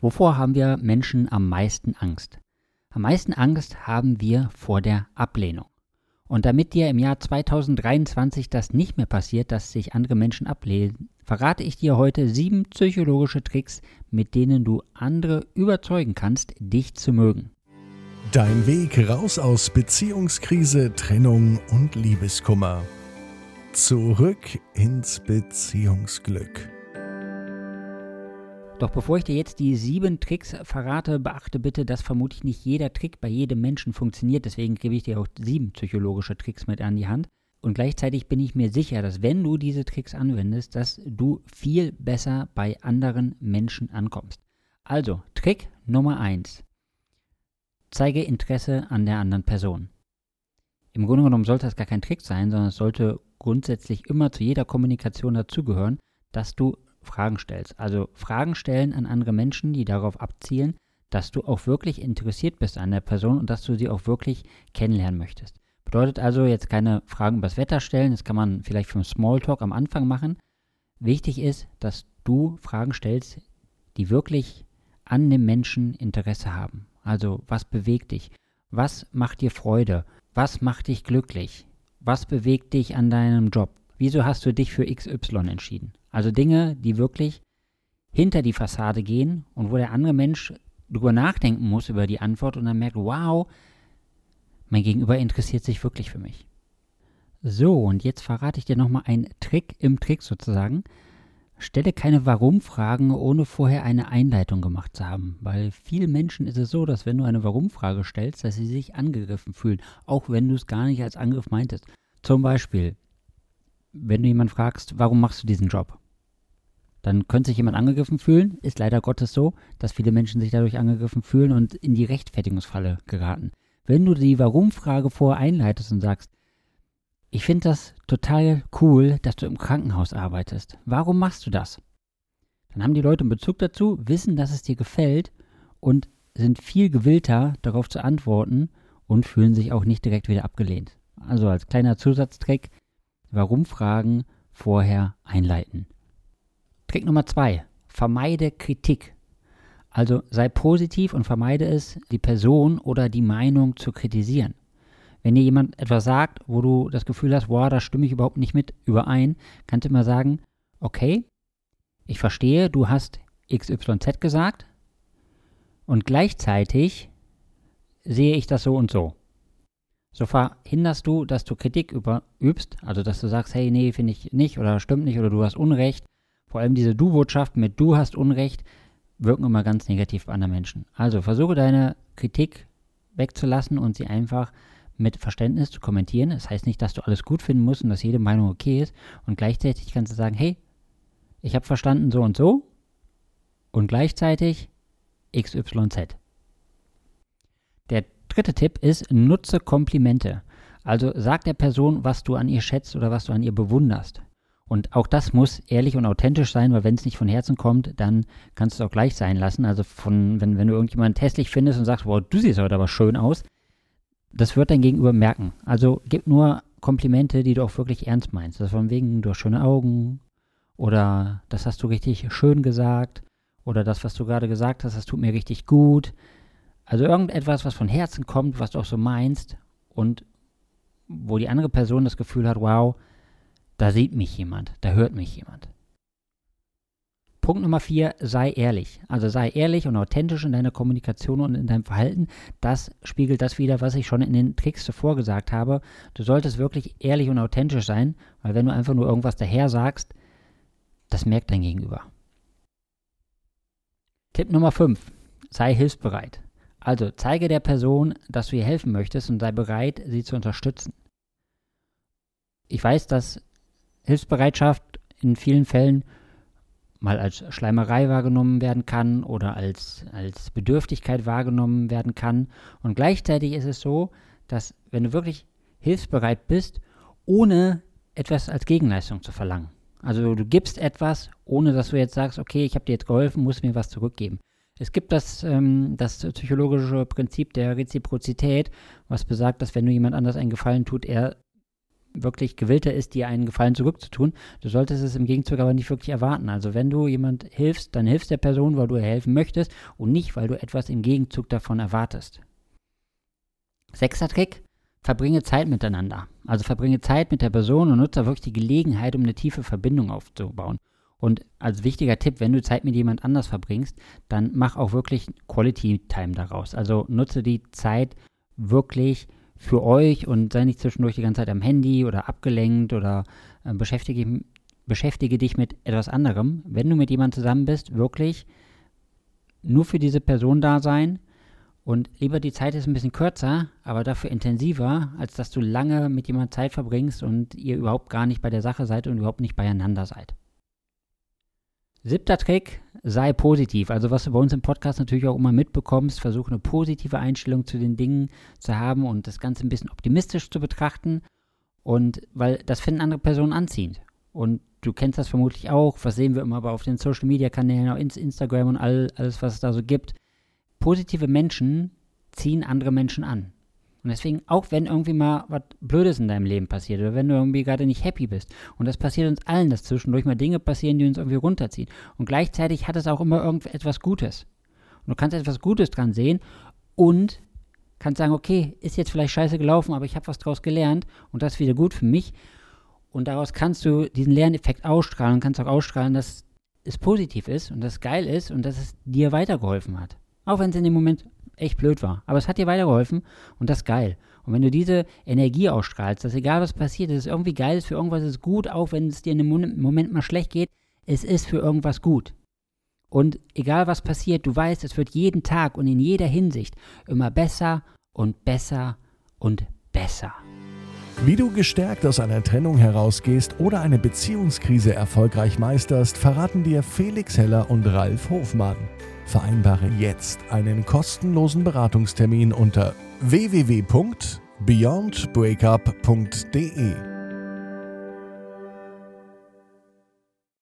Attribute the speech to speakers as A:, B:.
A: Wovor haben wir Menschen am meisten Angst? Am meisten Angst haben wir vor der Ablehnung. Und damit dir im Jahr 2023 das nicht mehr passiert, dass sich andere Menschen ablehnen, verrate ich dir heute sieben psychologische Tricks, mit denen du andere überzeugen kannst, dich zu mögen.
B: Dein Weg raus aus Beziehungskrise, Trennung und Liebeskummer. Zurück ins Beziehungsglück.
A: Doch bevor ich dir jetzt die sieben Tricks verrate, beachte bitte, dass vermutlich nicht jeder Trick bei jedem Menschen funktioniert. Deswegen gebe ich dir auch sieben psychologische Tricks mit an die Hand. Und gleichzeitig bin ich mir sicher, dass wenn du diese Tricks anwendest, dass du viel besser bei anderen Menschen ankommst. Also, Trick Nummer eins: Zeige Interesse an der anderen Person. Im Grunde genommen sollte das gar kein Trick sein, sondern es sollte grundsätzlich immer zu jeder Kommunikation dazugehören, dass du Fragen stellst. Also Fragen stellen an andere Menschen, die darauf abzielen, dass du auch wirklich interessiert bist an der Person und dass du sie auch wirklich kennenlernen möchtest. Bedeutet also jetzt keine Fragen über das Wetter stellen, das kann man vielleicht vom Smalltalk am Anfang machen. Wichtig ist, dass du Fragen stellst, die wirklich an dem Menschen Interesse haben. Also was bewegt dich? Was macht dir Freude? Was macht dich glücklich? Was bewegt dich an deinem Job? Wieso hast du dich für XY entschieden? Also Dinge, die wirklich hinter die Fassade gehen und wo der andere Mensch drüber nachdenken muss über die Antwort und dann merkt, wow, mein Gegenüber interessiert sich wirklich für mich. So, und jetzt verrate ich dir nochmal einen Trick im Trick sozusagen. Stelle keine Warum-Fragen, ohne vorher eine Einleitung gemacht zu haben. Weil vielen Menschen ist es so, dass wenn du eine Warum-Frage stellst, dass sie sich angegriffen fühlen, auch wenn du es gar nicht als Angriff meintest. Zum Beispiel, wenn du jemanden fragst, warum machst du diesen Job? Dann könnte sich jemand angegriffen fühlen. Ist leider Gottes so, dass viele Menschen sich dadurch angegriffen fühlen und in die Rechtfertigungsfalle geraten. Wenn du die Warum-Frage vorher einleitest und sagst, ich finde das total cool, dass du im Krankenhaus arbeitest. Warum machst du das? Dann haben die Leute einen Bezug dazu, wissen, dass es dir gefällt und sind viel gewillter, darauf zu antworten und fühlen sich auch nicht direkt wieder abgelehnt. Also als kleiner Zusatztrick, Warum-Fragen vorher einleiten. Trick Nummer zwei: Vermeide Kritik. Also sei positiv und vermeide es, die Person oder die Meinung zu kritisieren. Wenn dir jemand etwas sagt, wo du das Gefühl hast, wow, da stimme ich überhaupt nicht mit überein, kannst du immer sagen, okay, ich verstehe, du hast XYZ gesagt und gleichzeitig sehe ich das so und so. So verhinderst du, dass du Kritik übst, also dass du sagst, hey, nee, finde ich nicht oder stimmt nicht oder du hast Unrecht. Vor allem diese Du-Botschaften mit Du hast Unrecht wirken immer ganz negativ bei anderen Menschen. Also versuche deine Kritik wegzulassen und sie einfach mit Verständnis zu kommentieren. Das heißt nicht, dass du alles gut finden musst und dass jede Meinung okay ist. Und gleichzeitig kannst du sagen, hey, ich habe verstanden so und so. Und gleichzeitig XYZ. Der dritte Tipp ist, nutze Komplimente. Also sag der Person, was du an ihr schätzt oder was du an ihr bewunderst. Und auch das muss ehrlich und authentisch sein, weil wenn es nicht von Herzen kommt, dann kannst du es auch gleich sein lassen. Also von, wenn, wenn du irgendjemanden hässlich findest und sagst, wow, du siehst heute aber schön aus, das wird dein Gegenüber merken. Also gib nur Komplimente, die du auch wirklich ernst meinst. Das von wegen, du hast schöne Augen oder das hast du richtig schön gesagt oder das, was du gerade gesagt hast, das tut mir richtig gut. Also irgendetwas, was von Herzen kommt, was du auch so meinst und wo die andere Person das Gefühl hat, wow, da sieht mich jemand, da hört mich jemand. Punkt Nummer vier, sei ehrlich. Also sei ehrlich und authentisch in deiner Kommunikation und in deinem Verhalten. Das spiegelt das wieder, was ich schon in den Tricks zuvor gesagt habe. Du solltest wirklich ehrlich und authentisch sein, weil wenn du einfach nur irgendwas daher sagst, das merkt dein Gegenüber. Tipp Nummer 5. Sei hilfsbereit. Also zeige der Person, dass du ihr helfen möchtest und sei bereit, sie zu unterstützen. Ich weiß, dass Hilfsbereitschaft in vielen Fällen mal als Schleimerei wahrgenommen werden kann oder als, als Bedürftigkeit wahrgenommen werden kann. Und gleichzeitig ist es so, dass wenn du wirklich hilfsbereit bist, ohne etwas als Gegenleistung zu verlangen. Also du gibst etwas, ohne dass du jetzt sagst, okay, ich habe dir jetzt geholfen, musst mir was zurückgeben. Es gibt das, ähm, das psychologische Prinzip der Reziprozität, was besagt, dass wenn du jemand anders einen Gefallen tut, er wirklich gewillter ist, dir einen Gefallen zurückzutun. Du solltest es im Gegenzug aber nicht wirklich erwarten. Also wenn du jemand hilfst, dann hilfst der Person, weil du ihr helfen möchtest und nicht, weil du etwas im Gegenzug davon erwartest. Sechster Trick, verbringe Zeit miteinander. Also verbringe Zeit mit der Person und nutze wirklich die Gelegenheit, um eine tiefe Verbindung aufzubauen. Und als wichtiger Tipp, wenn du Zeit mit jemand anders verbringst, dann mach auch wirklich Quality Time daraus. Also nutze die Zeit wirklich für euch und sei nicht zwischendurch die ganze Zeit am Handy oder abgelenkt oder äh, beschäftige, beschäftige dich mit etwas anderem. Wenn du mit jemandem zusammen bist, wirklich nur für diese Person da sein und lieber die Zeit ist ein bisschen kürzer, aber dafür intensiver, als dass du lange mit jemandem Zeit verbringst und ihr überhaupt gar nicht bei der Sache seid und überhaupt nicht beieinander seid. Siebter Trick, sei positiv. Also was du bei uns im Podcast natürlich auch immer mitbekommst, versuche eine positive Einstellung zu den Dingen zu haben und das Ganze ein bisschen optimistisch zu betrachten. Und weil das finden andere Personen anziehend. Und du kennst das vermutlich auch, was sehen wir immer auf den Social Media Kanälen, auf Instagram und all, alles, was es da so gibt. Positive Menschen ziehen andere Menschen an. Und deswegen, auch wenn irgendwie mal was Blödes in deinem Leben passiert oder wenn du irgendwie gerade nicht happy bist, und das passiert uns allen, dass zwischendurch mal Dinge passieren, die uns irgendwie runterziehen. Und gleichzeitig hat es auch immer irgendetwas Gutes. Und du kannst etwas Gutes dran sehen und kannst sagen, okay, ist jetzt vielleicht scheiße gelaufen, aber ich habe was draus gelernt und das ist wieder gut für mich. Und daraus kannst du diesen Lerneffekt ausstrahlen und kannst auch ausstrahlen, dass es positiv ist und dass es geil ist und dass es dir weitergeholfen hat. Auch wenn es in dem Moment echt blöd war. Aber es hat dir weitergeholfen und das ist geil. Und wenn du diese Energie ausstrahlst, dass egal was passiert, es irgendwie geil ist, für irgendwas ist gut, auch wenn es dir in einem Moment mal schlecht geht, es ist für irgendwas gut. Und egal was passiert, du weißt, es wird jeden Tag und in jeder Hinsicht immer besser und besser und besser.
B: Wie du gestärkt aus einer Trennung herausgehst oder eine Beziehungskrise erfolgreich meisterst, verraten dir Felix Heller und Ralf Hofmann. Vereinbare jetzt einen kostenlosen Beratungstermin unter www.beyondbreakup.de.